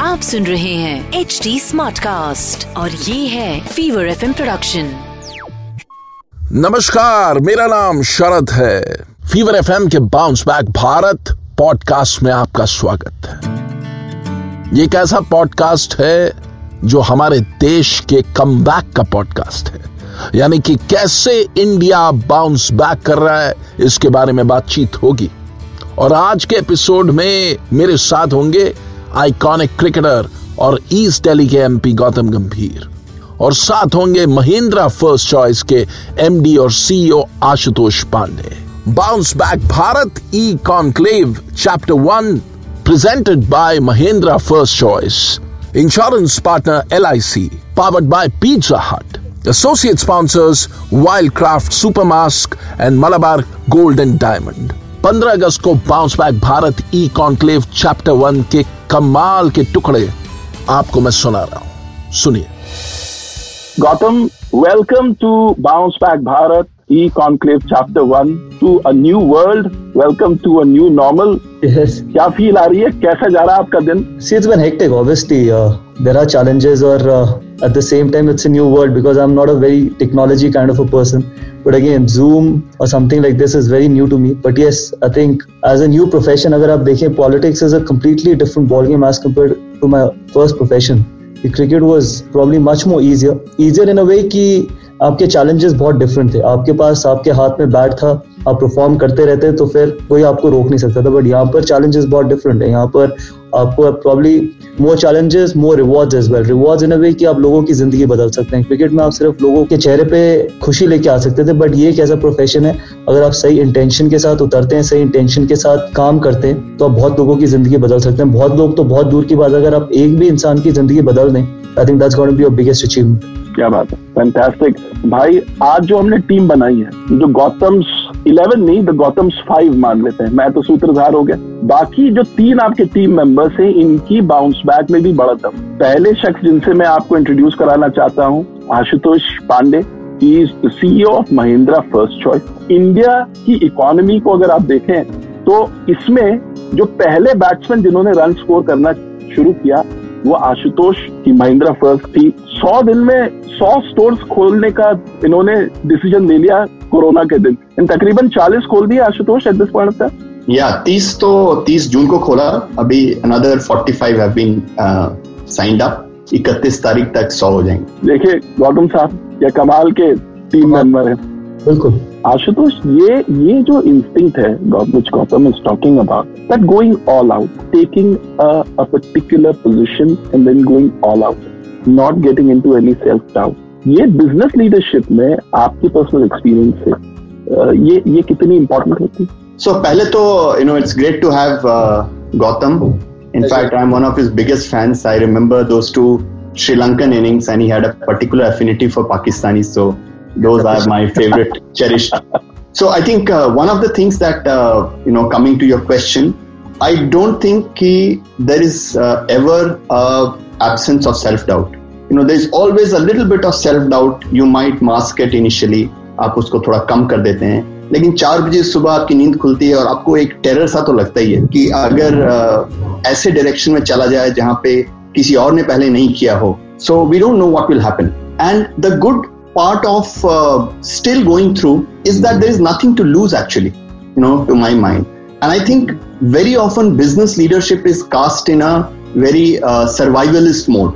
आप सुन रहे हैं एच डी स्मार्ट कास्ट और ये है फीवर एफ़ प्रोडक्शन नमस्कार मेरा नाम शरद है। फीवर एफएम के बाउंस बैक भारत पॉडकास्ट में आपका स्वागत है। ये एक ऐसा पॉडकास्ट है जो हमारे देश के कम का पॉडकास्ट है। यानी कि कैसे इंडिया बाउंस बैक कर रहा है इसके बारे में बातचीत होगी। और आज के एपिसोड में मेरे साथ होंगे आइकॉनिक क्रिकेटर और ईस्ट दिल्ली के एमपी गौतम गंभीर और साथ होंगे महिंद्रा फ़र्स्ट चॉइस के एमडी और CEO Ashutosh Pande bounce back Bharat E conclave chapter one presented by Mahindra First Choice insurance partner L I C powered by Pizza Hut associate Associate sponsors Wildcraft Supermask and Malabar Gold and Diamond. 15 अगस्त को bounce back Bharat E conclave chapter one के कमाल के टुकड़े आपको मैं सुना रहा हूँ सुनिए Gautam welcome to bounce back Bharat E Conclave Chapter 1 to a new world. Welcome to a new normal. Yes. क्या फील आ रही है कैसा जा रहा है आपका दिन See, it's been hectic. Obviously, uh, there are challenges, or uh, at the same time, it's a new world because I'm not a very technology kind of a person. But again, Zoom or something like this is very new to me. But yes, I think as a new profession, अगर आप देखें, politics is a completely different ballgame as compared to my first profession. The cricket was probably much more easier. Easier in a way कि आपके challenges बहुत different थे आपके पास आपके हाथ में बैट था आप परफॉर्म करते रहते तो फिर कोई आपको रोक नहीं सकता था बट यहाँ पर चैलेंजेस बहुत डिफरेंट है यहाँ पर आपको probably more challenges more rewards as well rewards in a way कि आप लोगों की ज़िंदगी बदल सकते हैं। क्रिकेट में आप सिर्फ़ लोगों के चेहरे पे खुशी लेके आ सकते थे बट ये एक ऐसा प्रोफेशन है, अगर आप सही इंटेंशन के साथ उतरते हैं, सही इंटेंशन के साथ काम करते हैं तो आप बहुत लोगों की ज़िंदगी बदल सकते हैं। बहुत लोग तो बहुत दूर की बात अगर आप एक भी इंसान की ज़िंदगी बदल दें I think that's going be your biggest achievement क्या बात है? फैंटास्टिक भाई, आज जो हमने टीम बनाई है, जो गौतम्स इलेवन नहीं द गौतम्स फाइव मान लेते हैं। मैं तो सूत्रधार हो गया। बाकी जो तीन आपके टीम मेंबर्स हैं, इनकी बाउंस बैक में भी बढ़त है पहले शख्स जिनसे मैं आपको इंट्रोड्यूस कराना चाहता हूँ, Ashutosh Pande. Is the CEO of Mahindra First Choice India की इकोनॉमी को अगर आप देखें तो इसमें जो पहले बैट्समैन जिन्होंने रन स्कोर करना शुरू किया वो आशुतोष की महिंद्रा फ़र्स्ट थी। सौ दिन में सौ स्टोर्स खोलने का इन्होंने डिसीज़न ले लिया कोरोना के दिन। इन तकरीबन चालीस खोल दिए Ashutosh at this point of या तीस तो तीस जून को खोला। अभी another forty five have been signed up इकतीस तारीख तक सौ हो जाएँगे। देखिए गौतम साहब ये कमाल के टीम मेंबर है। बिल्कुल। आशुतोष ये ये जो इंस्टिंक्ट है which Gautam is talking about that going all out taking a, a particular position and then going all out not getting into any self doubt ये बिज़नेस लीडरशिप में आपकी पर्सनल एक्सपीरियंस से ये ये कितनी इंपॉर्टेंट होती है सो so, पहले तो you know it's great to have Gautam in fact i'm one of his biggest fans i remember those two sri lankan innings and he had a particular affinity for pakistani so those are my favorite cherished so i think uh, one of the things that uh, you know coming to your question i don't think ki, there is uh, ever a absence of self doubt you know there's always a little bit of self doubt you might mask it initially आप उसको थोड़ा कम कर देते हैं लेकिन चार बजे सुबह आपकी नींद खुलती है और आपको एक टेरर सा तो लगता ही है कि अगर ऐसे डायरेक्शन में चला जाए जहां पे किसी और ने पहले नहीं किया हो so we don't know what will happen and the good part of uh, still going through is that there is nothing to lose actually you know to my mind. And i think very often business leadership is cast in a very uh, survivalist mode.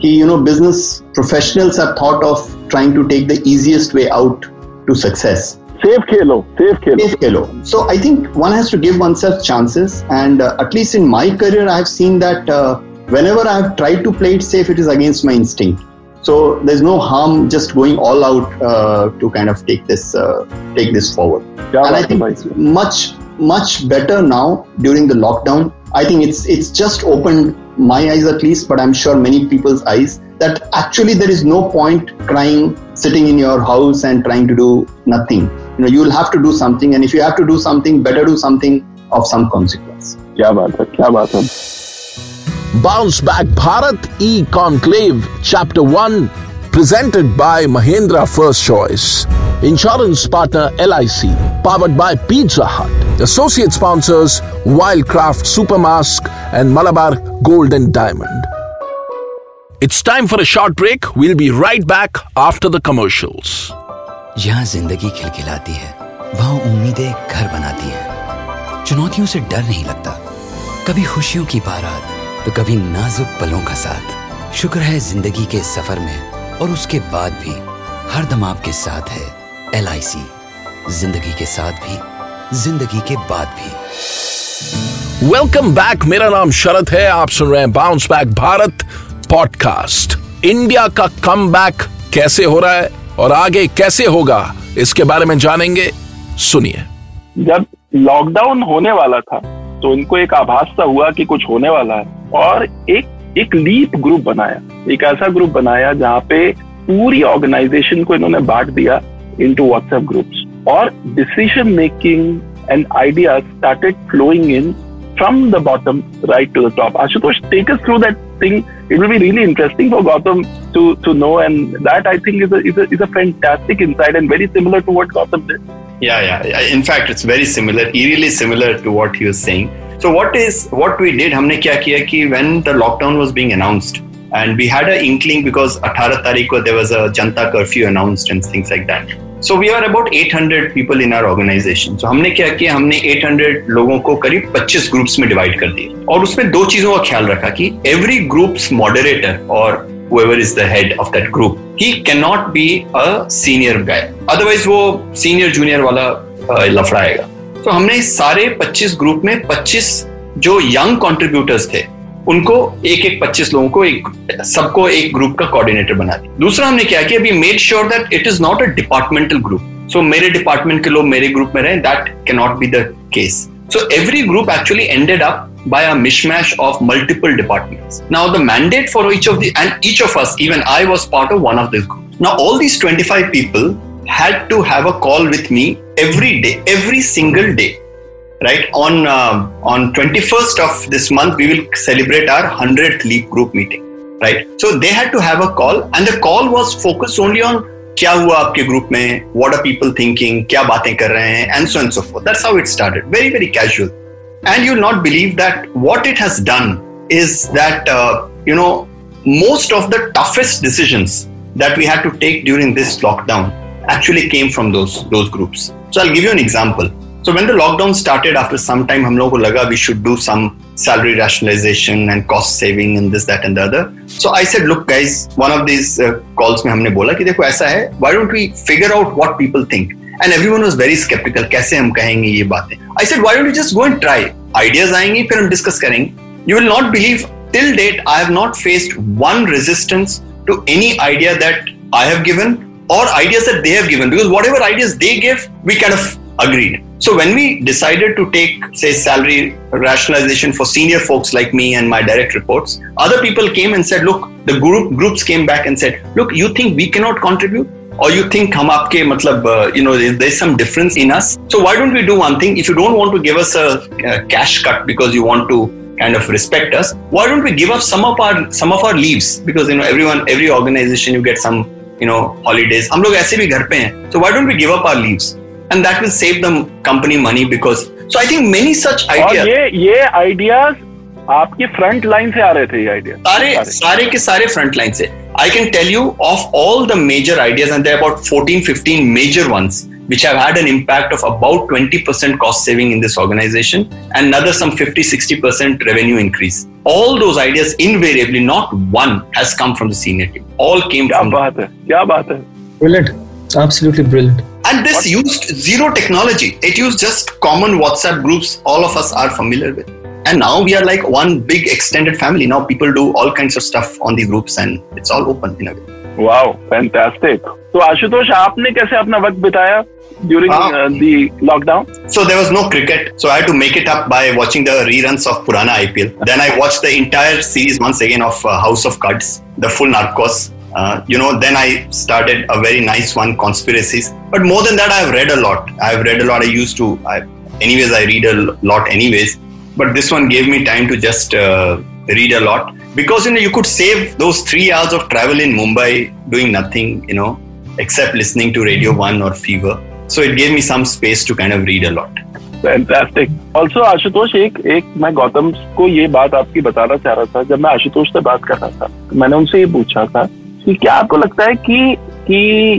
He, you know business professionals are thought of trying to take the easiest way out to success. Safe khelo safe khelo. Safe khelo. So i think one has to give oneself chances. And uh, at least in my career i have seen that uh, whenever i have tried to play it safe it is against my instinct So there's no harm just going all out uh, to kind of take this uh, take this forward. Yeah, and I think it's much much better now during the lockdown. I think it's it's just opened my eyes at least, but I'm sure many people's eyes that actually there is no point crying, sitting in your house and trying to do nothing. You know, you will have to do something, and if you have to do something, better do something of some consequence. क्या बात है क्या बात है Bounce Back Bharat E Conclave Chapter 1 presented by Mahindra First Choice. Insurance partner LIC powered by Pizza Hut. Associate sponsors Wildcraft Supermask and Malabar Gold and Diamond. It's time for a short break. We'll be right back after the commercials. यहाँ जिंदगी खिलखिलाती है वहाँ उम्मीदें घर बनाती हैं चुनौतियों से डर नहीं लगता कभी खुशियों की बारात तो कभी नाजुक पलों का साथ। शुक्र है ज़िंदगी के सफ़र में और उसके बाद भी हर दम आपके साथ है एलआईसी ज़िंदगी के साथ भी ज़िंदगी के बाद भी। वेलकम बैक मेरा नाम शरद है। आप सुन रहे हैं bounce back Bharat podcast India का कम कैसे हो रहा है और आगे कैसे होगा इसके बारे में जानेंगे। सुनिए। जब लॉकडाउन होने वाला था तो इनको एक आभास सा हुआ कि कुछ होने वाला है। और एक एक लीप ग्रुप बनाया। एक ऐसा ग्रुप बनाया जहाँ पे पूरी ऑर्गेनाइजेशन को इन्होंने बांट दिया इनटू व्हाट्सएप ग्रुप्स और decision making and idea started flowing in from the bottom right to the top Ashutosh take us through that thing it will be really interesting for Gautam to to know and that I think is is is a fantastic inside and very similar to what Gautam did yeah yeah in fact it's very similar eerily similar to what he is saying So what is what we did? हमने क्या किया कि when the lockdown was being announced and we had an inkling because 18 तारीख को there was a Janata curfew announced and things like that. So we are about 800 people in our organization. So हमने क्या किया हमने 800 लोगों को करीब 25 groups में डिवाइड कर दिए और उसमें दो चीज़ों का ख्याल रखा कि एवरी ग्रुप्स मॉडरेटर और whoever is the head of that group he cannot be a senior guy otherwise वो senior junior वाला लफड़ा आएगा तो हमने सारे 25 ग्रुप में 25 जो यंग कंट्रीब्यूटर्स थे, उनको एक एक 25 लोगों को एक, सबको एक ग्रुप का कोऑर्डिनेटर बना दिया। दूसरा हमने क्या किया अभी made sure that it is not a departmental group so मेरे डिपार्टमेंट के लोग मेरे ग्रुप में रहे दैट के not be the case so every group actually ended up by a mishmash of multiple departments now, the mandate for each of the, and each of us, even i was part of one of this group now, all these 25 people had to have a call with me every day, every single day. Right on uh, on 21st of this month, we will celebrate our 100th Leap Group meeting. Right, so they had to have a call, and the call was focused only on क्या हुआ आपके group में what are people thinking क्या बातें कर रहे हैं and so and so forth that's how it started very very casual and you not believe that what it has done is that uh, you know most of the toughest decisions that we had to take during this lockdown actually came from those those groups. So I'll give you an example. So when the lockdown started, after some time, हम लोगों को लगा we should do some salary rationalization and cost saving and this that and the other. So I said, look guys, one of these uh, calls में हमने बोला कि देखो ऐसा है, why don't we figure out what people think? And everyone was very skeptical. कैसे हम कहेंगे ये बातें? I said, why don't you just go and try? Ideas आएंगी फिर हम डिस्कस करेंगे. You will not believe till date I have not faced one resistance to any idea that I have given or ideas that they have given. Because whatever ideas they give we kind of agreed. So when we decided to take say salary rationalization for senior folks like me and my direct reports other people came and said look the group groups came back and said look you think we cannot contribute? Or you think hum aapke matlab uh, you know there's some difference in us? So why don't we do one thing? If you don't want to give us a, a cash cut because you want to kind of respect us why don't we give up some of our some of our leaves? Because you know everyone every organization you get some you know holidays हम लोग ऐसे भी घर पे हैं so why don't we give up our leaves and that will save the company money because so I think many such idea ये ये ideas आपके फ्रंट लाइन से आ रहे थे ये आइडिया सारे, सारे। के सारे फ्रंट लाइन से। I can tell you of all the major ideas and about 14 15 major ones which have had an impact of about 20% cost saving in this organization and another some 50 60% revenue increase all those ideas invariably not one has come from the senior team all came क्या from बात है क्या बात है Brilliant. Absolutely brilliant. and this used zero technology it used just common whatsapp groups all of us are familiar with and now we are like one big extended family now people do all kinds of stuff on the groups and it's all open in a way wow fantastic तो आशुतोष आपने कैसे अपना वक्त बिताया during Ah. uh, the lockdown? So there was no cricket, so I had to make it up by watching the reruns of Purana IPL. Then I watched the entire series once again of uh, House of Cards, the full Narcos. Uh, you know, then I started a very nice one, Conspiracies. But more than that, I have read a lot. I have read a lot. I used to, I, anyways, I read a lot, anyways. But this one gave me time to just uh, read a lot because you know you could save those three hours of travel in Mumbai doing nothing, you know, except listening to Radio One or Fever. So it gave me some space to kind of read a lot. Fantastic also Ashutosh एक एक मैं गौतम को ये बात आपकी बताना चाह रहा था, जब मैं आशुतोष से बात कर रहा था, मैंने उनसे ये पूछा था कि क्या आपको लगता है कि कि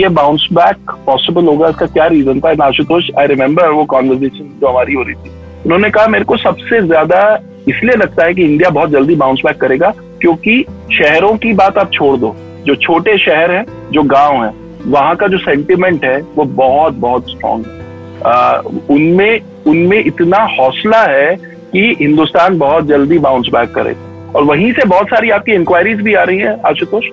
ये बाउंस बैक पॉसिबल होगा? इसका क्या रीजन था? आशुतोष आई रिमेम्बर वो कॉन्वर्जेशन जो हमारी हो रही थी, उन्होंने कहा, मेरे को सबसे ज़्यादा इसलिए लगता है कि इंडिया बहुत जल्दी बाउंस बैक करेगा, क्योंकि शहरों की बात आप छोड़ दो, जो छोटे शहर हैं, जो गाँव हैं वहाँ का जो सेंटिमेंट है वो बहुत बहुत स्ट्रांग उनमें उनमें इतना हौसला है कि हिंदुस्तान बहुत जल्दी बाउंस बैक करेगा और वहीं से बहुत सारी आपकी इंक्वायरीज भी आ रही है Ashutosh.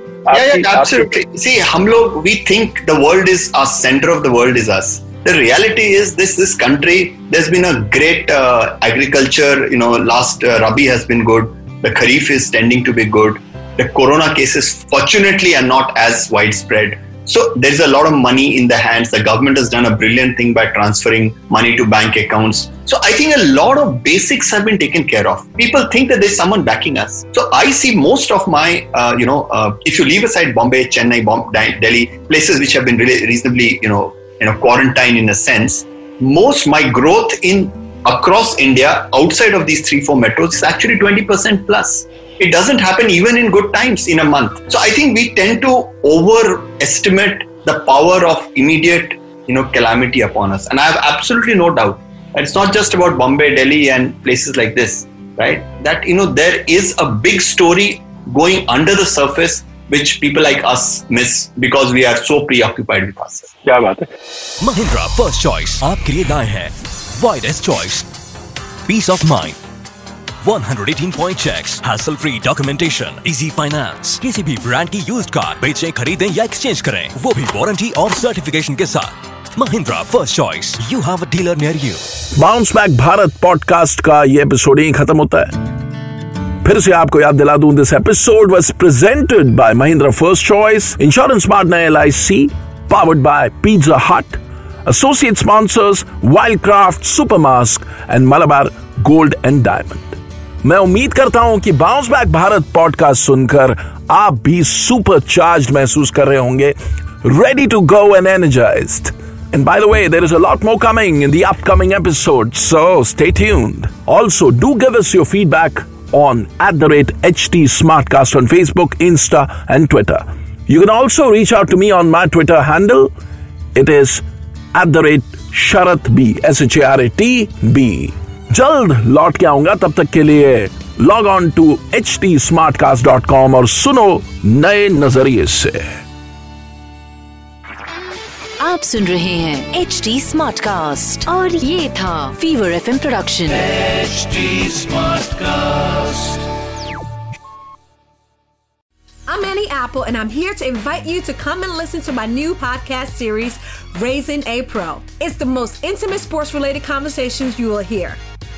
See, hum log, we think the world is us, center of the world is us. The reality is this: this country, there's been a great uh, agriculture. You know, last uh, Rabi has been good. The Kharif is tending to be good. The Corona cases, fortunately, are not as widespread. So there's a lot of money in the hands. The government has done a brilliant thing by transferring money to bank accounts. So I think a lot of basics have been taken care of. People think that there's someone backing us. So I see most of my, uh, you know, uh, if you leave aside Bombay, Chennai, Bom- Di- Delhi, places which have been really reasonably, you know, you know, quarantine in a sense. Most my growth in across India outside of these three four metros is actually 20% plus. It doesn't happen even in good times in a month. So I think we tend to overestimate the power of immediate, you know, calamity upon us. And I have absolutely no doubt that it's not just about Bombay, Delhi, and places like this, right? That you know there is a big story going under the surface which people like us miss because we are so preoccupied with ourselves. क्या बात है Mahindra first choice आपके लिए लाए हैं widest choice peace of mind 118 point checks hassle free documentation easy finance किसी भी brand की यूज्ड कार बेचें, खरीदें या एक्सचेंज करें, वो भी वारंटी और सर्टिफिकेशन के साथ. Mahindra First Choice you have a dealer near you bounce back Bharat podcast का ये एपिसोड यही खत्म होता है। फिर से आपको याद दिला दूँ this episode was presented by Mahindra First Choice insurance partner L I C powered by Pizza Hut Wildcraft super mask and Malabar Gold and Diamond मैं उम्मीद करता हूँ कि बाउंस बैक भारत पॉडकास्ट सुनकर आप भी सुपर चार्ज महसूस कर रहे होंगे ready to go and energized. And by the way, there is a lot more coming in the upcoming episodes, so stay tuned. Also, do give us your feedback on at the rate HT Smartcast on Facebook, Insta, and Twitter. You can also reach out to me on my Twitter handle. It is at the rate Sharat B, S H A R A T B. जल्द लौट के आऊंगा तब तक के लिए log on to H T smart cast dot com और सुनो नए नजरिए से आप सुन रहे हैं एच डी स्मार्ट कास्ट और ये था Fever F production I'm Annie Apple, and I'm here to invite you to come and listen to my new podcast series, Raising a Pro. It's the most intimate sports related conversations you will hear.